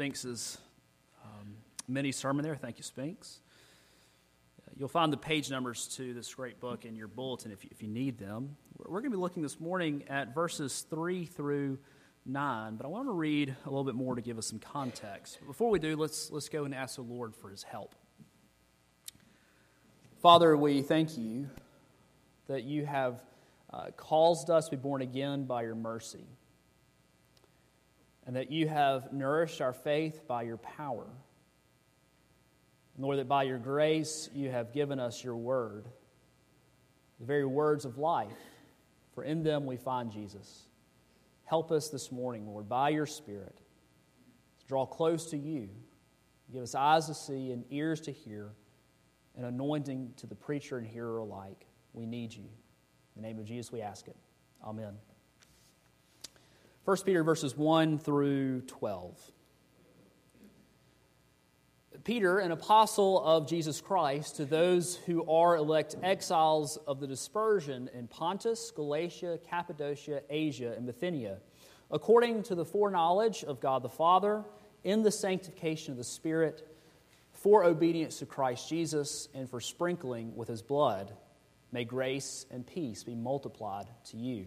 Spinks's um, mini sermon there. Thank you, Spinks. You'll find the page numbers to this great book in your bulletin if you, if you need them. We're going to be looking this morning at verses 3 through 9, but I want to read a little bit more to give us some context. Before we do, let's, let's go and ask the Lord for his help. Father, we thank you that you have uh, caused us to be born again by your mercy and that you have nourished our faith by your power. Lord, that by your grace you have given us your word, the very words of life, for in them we find Jesus. Help us this morning, Lord, by your Spirit, to draw close to you. Give us eyes to see and ears to hear, and anointing to the preacher and hearer alike. We need you. In the name of Jesus, we ask it. Amen. 1 Peter verses 1 through 12. Peter, an apostle of Jesus Christ, to those who are elect exiles of the dispersion in Pontus, Galatia, Cappadocia, Asia, and Bithynia, according to the foreknowledge of God the Father, in the sanctification of the Spirit, for obedience to Christ Jesus, and for sprinkling with his blood, may grace and peace be multiplied to you.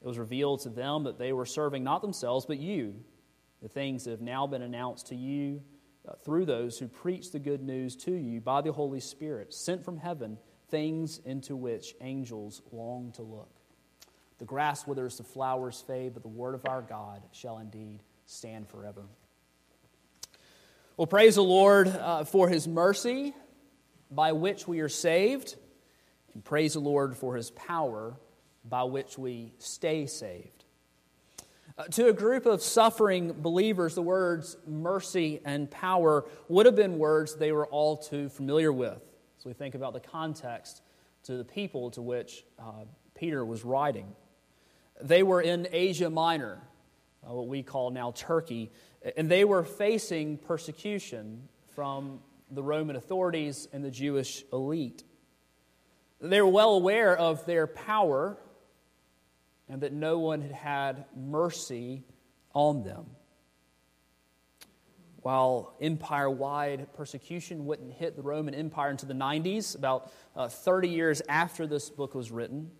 It was revealed to them that they were serving not themselves, but you, the things that have now been announced to you uh, through those who preach the good news to you by the Holy Spirit, sent from heaven, things into which angels long to look. The grass withers, the flowers fade, but the word of our God shall indeed stand forever. Well, praise the Lord uh, for his mercy by which we are saved, and praise the Lord for his power by which we stay saved. Uh, to a group of suffering believers, the words mercy and power would have been words they were all too familiar with. So we think about the context to the people to which uh, Peter was writing. They were in Asia Minor, uh, what we call now Turkey, and they were facing persecution from the Roman authorities and the Jewish elite. They were well aware of their power and that no one had had mercy on them. While empire wide persecution wouldn't hit the Roman Empire until the 90s, about uh, 30 years after this book was written,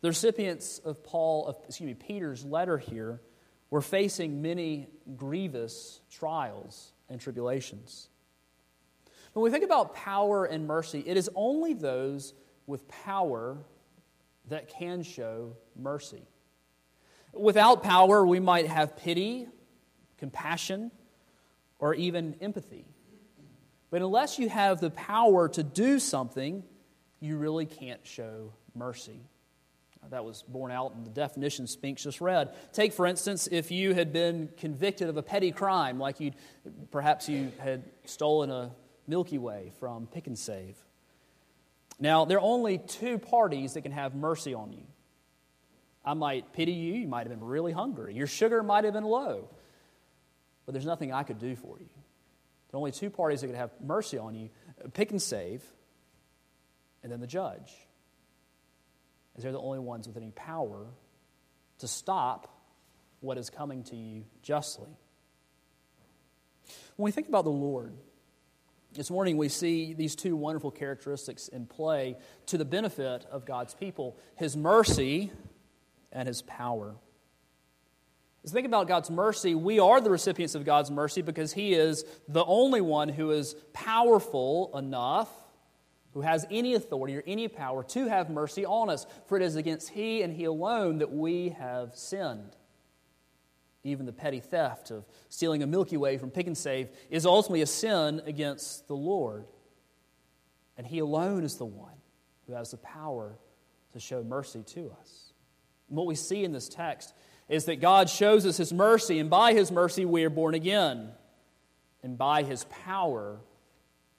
the recipients of Paul, of, excuse me, Peter's letter here were facing many grievous trials and tribulations. When we think about power and mercy, it is only those with power that can show mercy. Without power, we might have pity, compassion, or even empathy. But unless you have the power to do something, you really can't show mercy. That was borne out in the definition Spinks just read. Take, for instance, if you had been convicted of a petty crime, like you perhaps you had stolen a Milky Way from Pick 'n Save. Now, there are only two parties that can have mercy on you. I might pity you. You might have been really hungry. Your sugar might have been low. But there's nothing I could do for you. There are only two parties that could have mercy on you pick and save, and then the judge. As they're the only ones with any power to stop what is coming to you justly. When we think about the Lord, this morning we see these two wonderful characteristics in play to the benefit of God's people His mercy and His power. As think about God's mercy, we are the recipients of God's mercy because He is the only one who is powerful enough, who has any authority or any power to have mercy on us. For it is against He and He alone that we have sinned. Even the petty theft of stealing a Milky Way from Pick 'n Save is ultimately a sin against the Lord. And He alone is the one who has the power to show mercy to us. And what we see in this text is that God shows us His mercy, and by His mercy we are born again. And by His power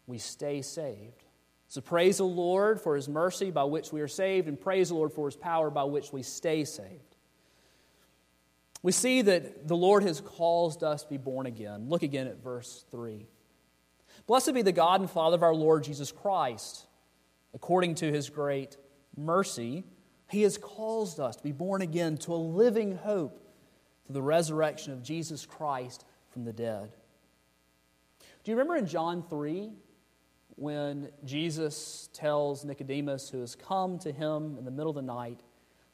we stay saved. So praise the Lord for His mercy by which we are saved, and praise the Lord for His power by which we stay saved. We see that the Lord has caused us to be born again. Look again at verse 3. Blessed be the God and Father of our Lord Jesus Christ. According to his great mercy, he has caused us to be born again to a living hope through the resurrection of Jesus Christ from the dead. Do you remember in John 3 when Jesus tells Nicodemus, who has come to him in the middle of the night,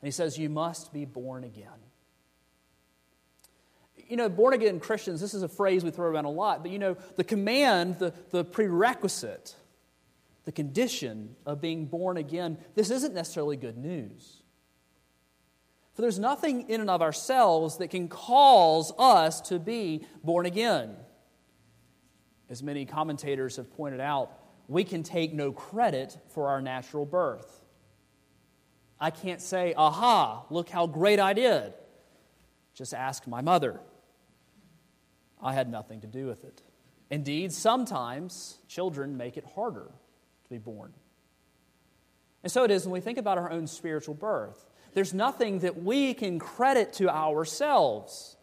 and he says, You must be born again? You know, born again Christians, this is a phrase we throw around a lot, but you know, the command, the, the prerequisite the condition of being born again, this isn't necessarily good news. For there's nothing in and of ourselves that can cause us to be born again. As many commentators have pointed out, we can take no credit for our natural birth. I can't say, aha, look how great I did. Just ask my mother. I had nothing to do with it. Indeed, sometimes children make it harder to be born. And so it is when we think about our own spiritual birth. There's nothing that we can credit to ourselves.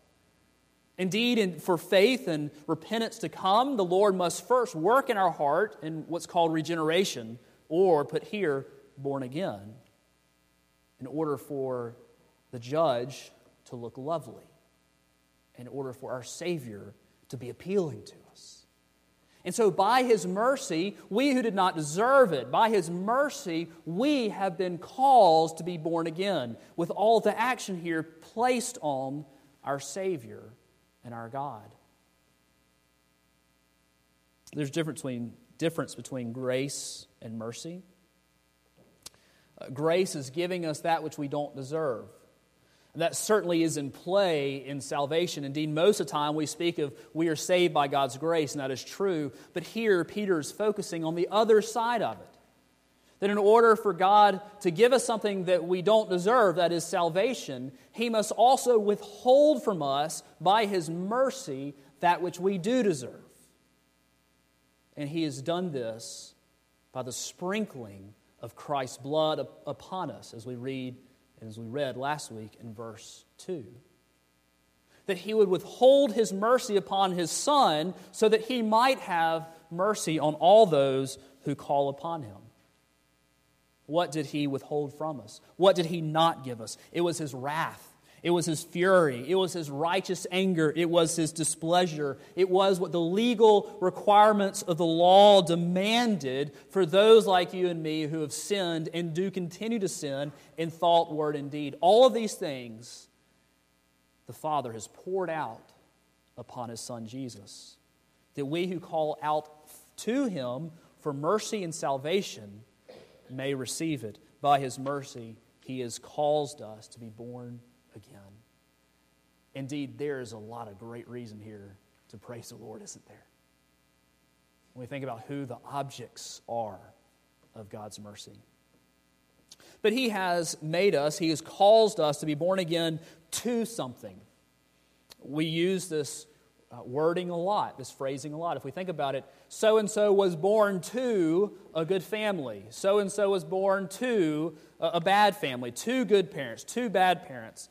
Indeed, in, for faith and repentance to come, the Lord must first work in our heart in what's called regeneration, or put here, born again, in order for the judge to look lovely, in order for our Savior to be appealing to us. And so, by His mercy, we who did not deserve it, by His mercy, we have been caused to be born again, with all the action here placed on our Savior and our God. There's difference between, difference between grace and mercy. Uh, grace is giving us that which we don't deserve. That certainly is in play in salvation. Indeed, most of the time we speak of we are saved by God's grace, and that is true. But here, Peter is focusing on the other side of it. That in order for God to give us something that we don't deserve, that is salvation, He must also withhold from us by His mercy that which we do deserve. And He has done this by the sprinkling of Christ's blood upon us, as we read as we read last week in verse 2. That he would withhold his mercy upon his son so that he might have mercy on all those who call upon him. What did he withhold from us? What did he not give us? It was his wrath. It was his fury. It was his righteous anger. It was his displeasure. It was what the legal requirements of the law demanded for those like you and me who have sinned and do continue to sin in thought, word, and deed. All of these things the Father has poured out upon his Son Jesus. That we who call out to him for mercy and salvation may receive it. By his mercy, he has caused us to be born again. Indeed, there is a lot of great reason here to praise the Lord, isn't there? When we think about who the objects are of God's mercy. But He has made us, He has caused us to be born again to something. We use this uh, wording a lot, this phrasing a lot. If we think about it, so and so was born to a good family, so and so was born to a, a bad family, two good parents, two bad parents.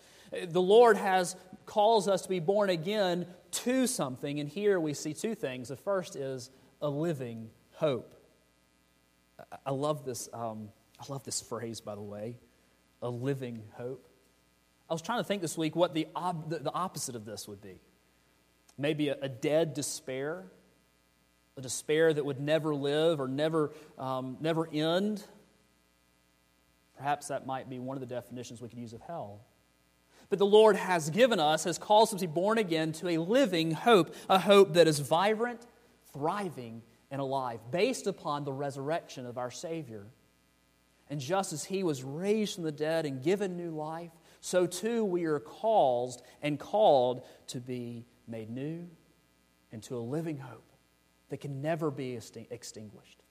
The Lord has calls us to be born again to something, and here we see two things. The first is a living hope. I love this. Um, I love this phrase, by the way, a living hope. I was trying to think this week what the, ob- the, opposite of this would be. Maybe a, a, dead despair, a despair that would never live or never, um, never end. Perhaps that might be one of the definitions we could use of hell. But the Lord has given us, has caused us to be born again to a living hope, a hope that is vibrant, thriving, and alive, based upon the resurrection of our Savior. And just as He was raised from the dead and given new life, so too we are caused and called to be made new into a living hope that can never be extinguished.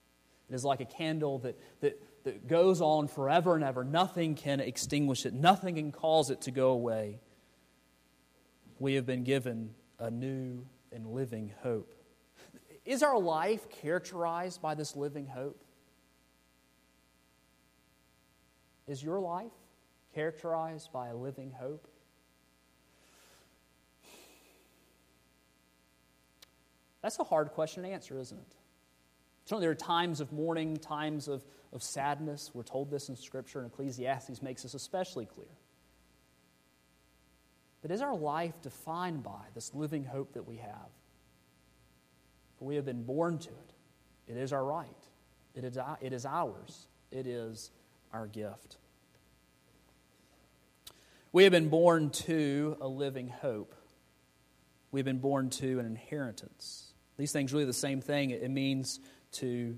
It is like a candle that, that, that goes on forever and ever. Nothing can extinguish it, nothing can cause it to go away. We have been given a new and living hope. Is our life characterized by this living hope? Is your life? characterized by a living hope? That's a hard question to answer, isn't it? Certainly, there are times of mourning, times of, of sadness. We're told this in Scripture, and Ecclesiastes makes this especially clear. But is our life defined by this living hope that we have? For we have been born to it. It is our right, it is, it is ours, it is our gift. We have been born to a living hope. We've been born to an inheritance. These things really the same thing. It means to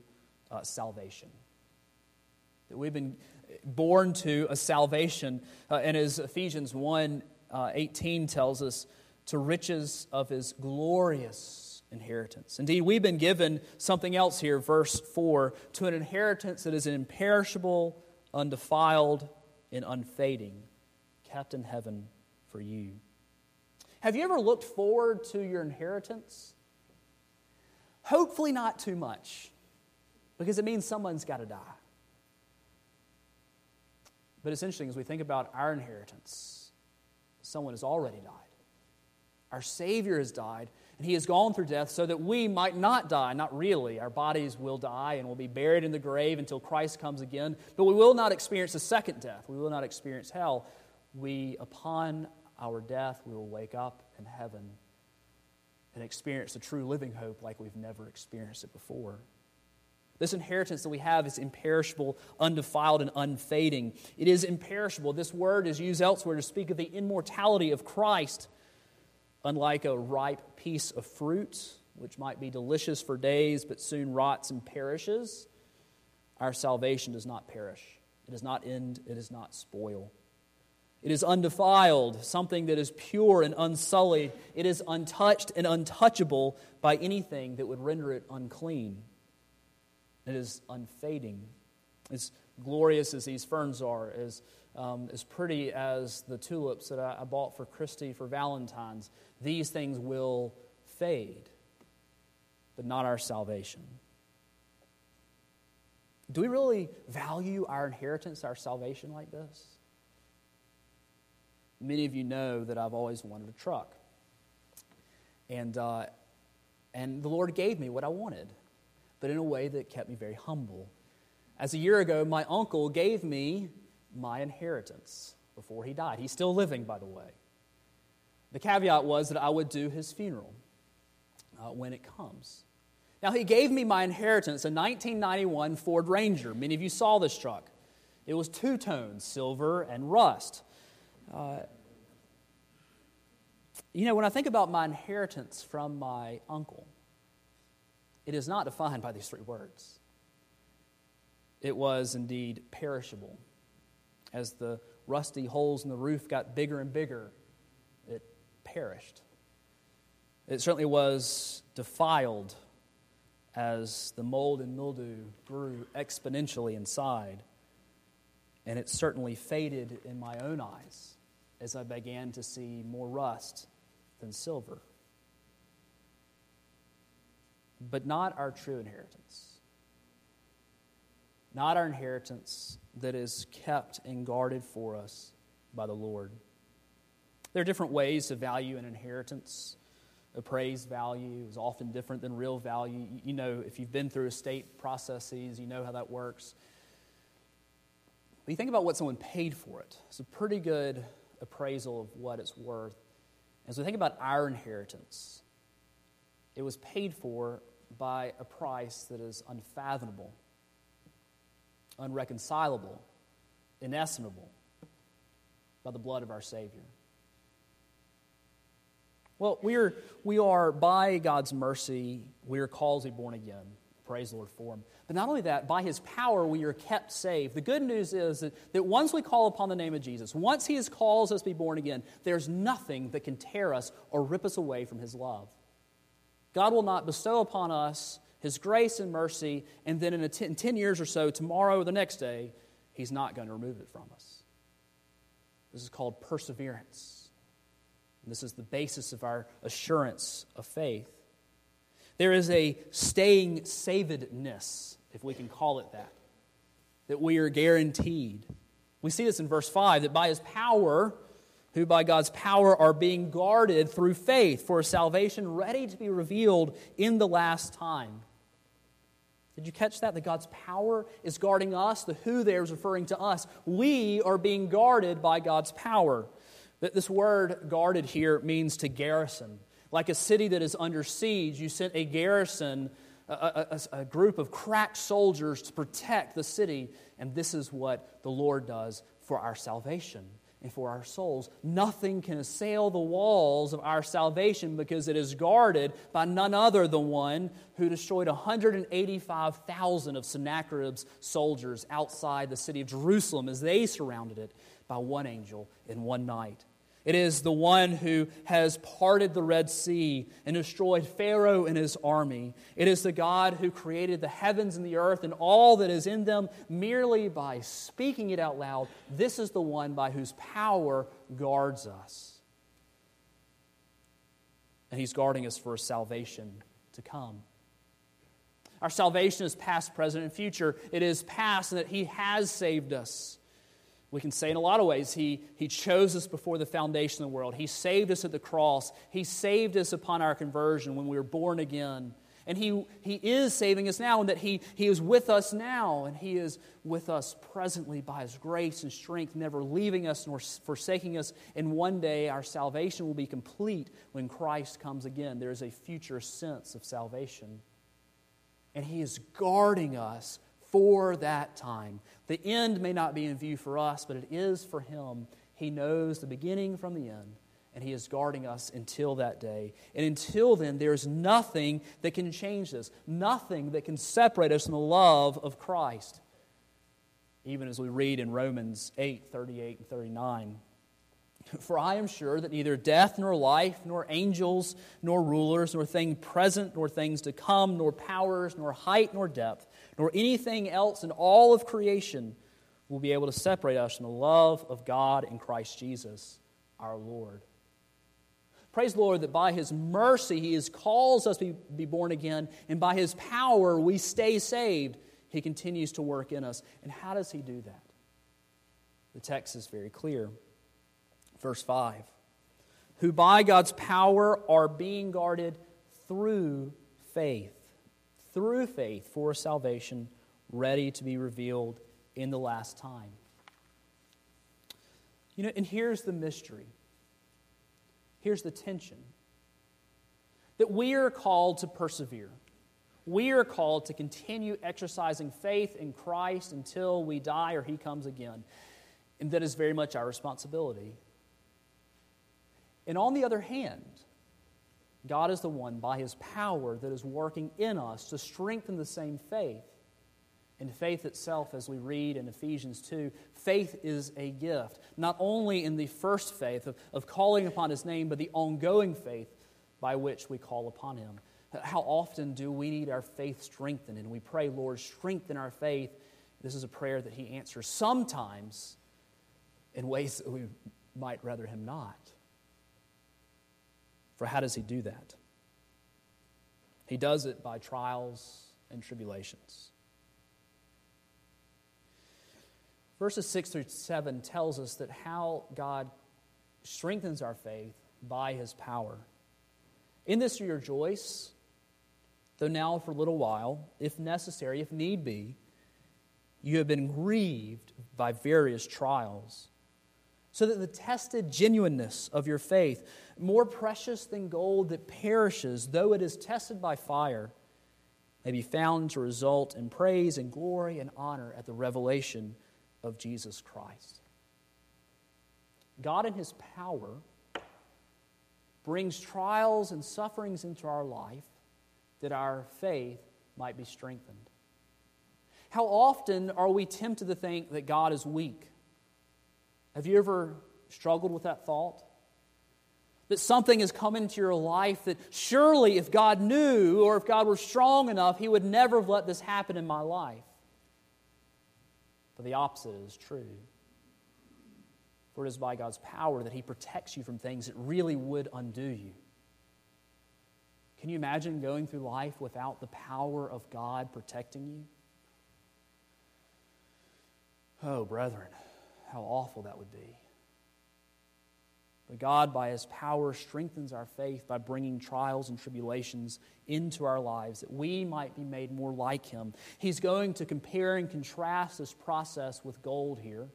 uh, salvation. That we've been born to a salvation. Uh, and as Ephesians 1 uh, 18 tells us, to riches of his glorious inheritance. Indeed, we've been given something else here, verse 4 to an inheritance that is imperishable, undefiled, and unfading kept in heaven for you. Have you ever looked forward to your inheritance? Hopefully, not too much, because it means someone's got to die. But it's interesting as we think about our inheritance, someone has already died. Our Savior has died, and He has gone through death so that we might not die. Not really. Our bodies will die and will be buried in the grave until Christ comes again, but we will not experience a second death. We will not experience hell we, upon our death, we will wake up in heaven and experience a true living hope like we've never experienced it before. This inheritance that we have is imperishable, undefiled, and unfading. It is imperishable. This word is used elsewhere to speak of the immortality of Christ. Unlike a ripe piece of fruit, which might be delicious for days but soon rots and perishes, our salvation does not perish. It does not end, it does not spoil. It is undefiled, something that is pure and unsullied. It is untouched and untouchable by anything that would render it unclean. It is unfading. As glorious as these ferns are, as, um, as pretty as the tulips that I, I bought for Christy for Valentine's, these things will fade, but not our salvation. Do we really value our inheritance, our salvation like this? Many of you know that I've always wanted a truck. And, uh, and the Lord gave me what I wanted, but in a way that kept me very humble. As a year ago, my uncle gave me my inheritance before he died. He's still living, by the way. The caveat was that I would do his funeral uh, when it comes. Now, he gave me my inheritance, a 1991 Ford Ranger. Many of you saw this truck. It was two tones, silver and rust. Uh, you know, when I think about my inheritance from my uncle, it is not defined by these three words. It was indeed perishable. As the rusty holes in the roof got bigger and bigger, it perished. It certainly was defiled as the mold and mildew grew exponentially inside. And it certainly faded in my own eyes as I began to see more rust than silver. But not our true inheritance. Not our inheritance that is kept and guarded for us by the Lord. There are different ways to value an inheritance. Appraised value is often different than real value. You know, if you've been through estate processes, you know how that works. But you think about what someone paid for it. It's a pretty good appraisal of what it's worth. As we think about our inheritance, it was paid for by a price that is unfathomable, unreconcilable, inestimable by the blood of our Savior. Well, we are, we are by God's mercy, we are called to be born again. Praise the Lord for him. But not only that, by his power we are kept safe. The good news is that, that once we call upon the name of Jesus, once he has called us to be born again, there's nothing that can tear us or rip us away from his love. God will not bestow upon us his grace and mercy, and then in, ten, in 10 years or so, tomorrow or the next day, he's not going to remove it from us. This is called perseverance. And this is the basis of our assurance of faith. There is a staying savedness, if we can call it that, that we are guaranteed. We see this in verse 5 that by his power, who by God's power are being guarded through faith for salvation ready to be revealed in the last time. Did you catch that? That God's power is guarding us. The who there is referring to us. We are being guarded by God's power. That this word guarded here means to garrison. Like a city that is under siege, you sent a garrison, a, a, a, group of crack soldiers to protect the city. And this is what the Lord does for our salvation and for our souls. Nothing can assail the walls of our salvation because it is guarded by none other than one who destroyed 185,000 of Sennacherib's soldiers outside the city of Jerusalem as they surrounded it by one angel in one night. It is the one who has parted the Red Sea and destroyed Pharaoh and his army. It is the God who created the heavens and the earth and all that is in them merely by speaking it out loud. This is the one by whose power guards us. And he's guarding us for salvation to come. Our salvation is past, present, and future. It is past and that he has saved us. We can say in a lot of ways, he, he chose us before the foundation of the world. He saved us at the cross. He saved us upon our conversion when we were born again. And he, he is saving us now, and that he, he is with us now, and He is with us presently by His grace and strength, never leaving us nor forsaking us. And one day our salvation will be complete when Christ comes again. There is a future sense of salvation. And He is guarding us for that time. The end may not be in view for us, but it is for Him. He knows the beginning from the end, and He is guarding us until that day. And until then, there is nothing that can change this, nothing that can separate us from the love of Christ. Even as we read in Romans 8 38 and 39. For I am sure that neither death, nor life, nor angels, nor rulers, nor things present, nor things to come, nor powers, nor height, nor depth, nor anything else in all of creation will be able to separate us from the love of God in Christ Jesus, our Lord. Praise the Lord that by His mercy He has calls us to be, born again, and by His power we stay saved. He continues to work in us. And how does He do that? The text is very clear. Verse 5 Who by God's power are being guarded through faith through faith for salvation ready to be revealed in the last time. You know, and here's the mystery. Here's the tension that we are called to persevere. We are called to continue exercising faith in Christ until we die or He comes again. And that is very much our responsibility. And on the other hand, God is the one, by his power, that is working in us to strengthen the same faith. And faith itself, as we read in Ephesians 2, faith is a gift. Not only in the first faith of, of calling upon his name, but the ongoing faith by which we call upon him. How often do we need our faith strengthened? And we pray, Lord, strengthen our faith. This is a prayer that he answers sometimes in ways that we might rather him not. For how does he do that? He does it by trials and tribulations. Verses 6 through 7 tells us that how God strengthens our faith by his power. In this you rejoice, though now for a little while, if necessary, if need be, you have been grieved by various trials so that the tested genuineness of your faith, more precious than gold that perishes, though it is tested by fire, may be found to result in praise and glory and honor at the revelation of Jesus Christ. God, in His power, brings trials and sufferings into our life that our faith might be strengthened. How often are we tempted to think that God is weak? Have you ever struggled with that thought? That something has come into your life that surely, if God knew or if God were strong enough, He would never have let this happen in my life. But the opposite is true. For it is by God's power that He protects you from things that really would undo you. Can you imagine going through life without the power of God protecting you? Oh, brethren, how awful that would be. But God, by His power, strengthens our faith by bringing trials and tribulations into our lives that we might be made more like Him. He's going to compare and contrast this process with gold here.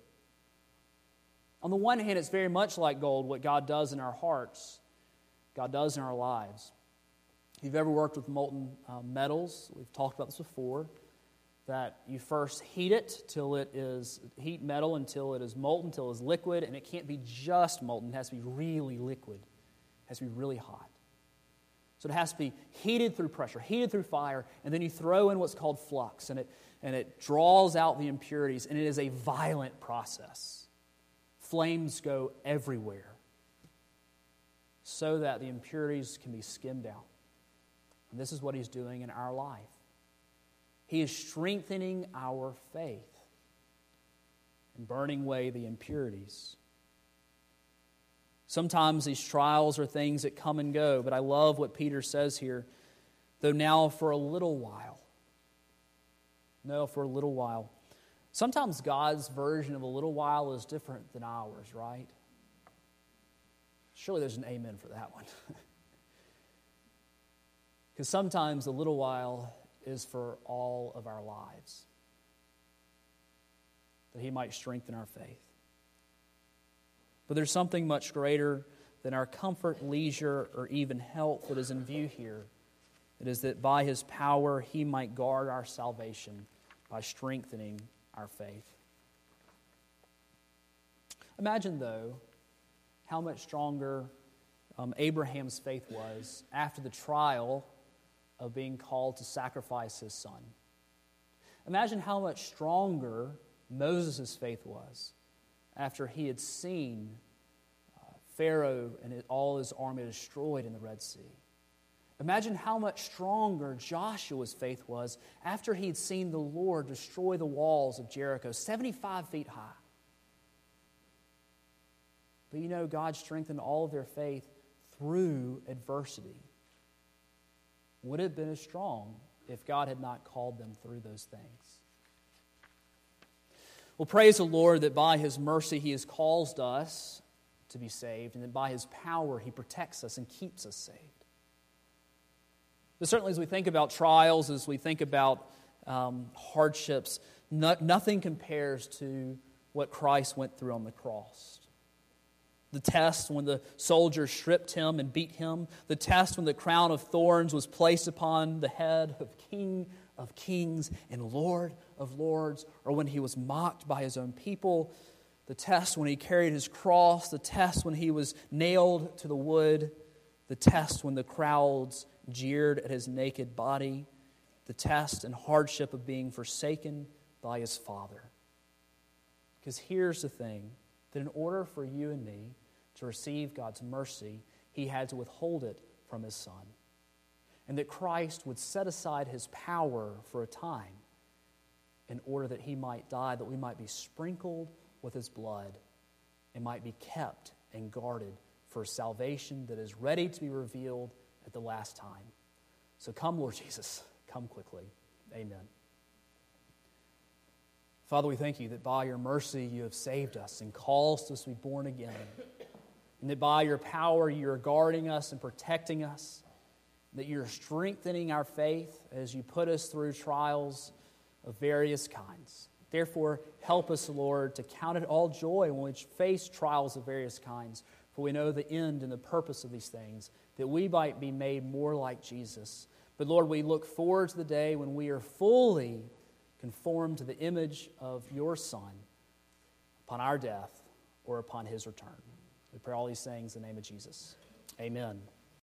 On the one hand, it's very much like gold, what God does in our hearts, God does in our lives. If you've ever worked with molten uh, metals, we've talked about this before, that you first heat it till it is, heat metal until it is molten, until it is liquid, and it can't be just molten, it has to be really liquid, it has to be really hot. So it has to be heated through pressure, heated through fire, and then you throw in what's called flux, and it, and it draws out the impurities, and it is a violent process. Flames go everywhere so that the impurities can be skimmed out. And this is what he's doing in our life. He is strengthening our faith and burning away the impurities. Sometimes these trials are things that come and go, but I love what Peter says here. Though now for a little while. No, for a little while. Sometimes God's version of a little while is different than ours, right? Surely there's an amen for that one. Because sometimes a little while is for all of our lives, that He might strengthen our faith. But there's something much greater than our comfort, leisure, or even health that is in view here. It is that by His power He might guard our salvation by strengthening our faith. Imagine, though, how much stronger um, Abraham's faith was after the trial of being called to sacrifice his son. Imagine how much stronger Moses' faith was after he had seen uh, Pharaoh and all his army destroyed in the Red Sea. Imagine how much stronger Joshua's faith was after he had seen the Lord destroy the walls of Jericho, 75 feet high. But you know, God strengthened all of their faith through adversity would have been as strong if God had not called them through those things. Well, praise the Lord that by His mercy He has caused us to be saved, and that by His power He protects us and keeps us saved. But certainly, as we think about trials, as we think about um, hardships, no, nothing compares to what Christ went through on the cross the test when the soldiers stripped him and beat him, the test when the crown of thorns was placed upon the head of King of kings and Lord of lords, or when he was mocked by his own people, the test when he carried his cross, the test when he was nailed to the wood, the test when the crowds jeered at his naked body, the test and hardship of being forsaken by his Father. Because here's the thing that in order for you and me to receive God's mercy, he had to withhold it from his son. And that Christ would set aside his power for a time in order that he might die, that we might be sprinkled with his blood and might be kept and guarded for salvation that is ready to be revealed at the last time. So come, Lord Jesus, come quickly. Amen. Father, we thank you that by your mercy you have saved us and caused us to be born again and that by your power you're guarding us and protecting us, that you're strengthening our faith as you put us through trials of various kinds. Therefore, help us, Lord, to count it all joy when we face trials of various kinds, for we know the end and the purpose of these things, that we might be made more like Jesus. But Lord, we look forward to the day when we are fully conformed to the image of your Son upon our death or upon his return. We pray all these things in the name of Jesus. Amen.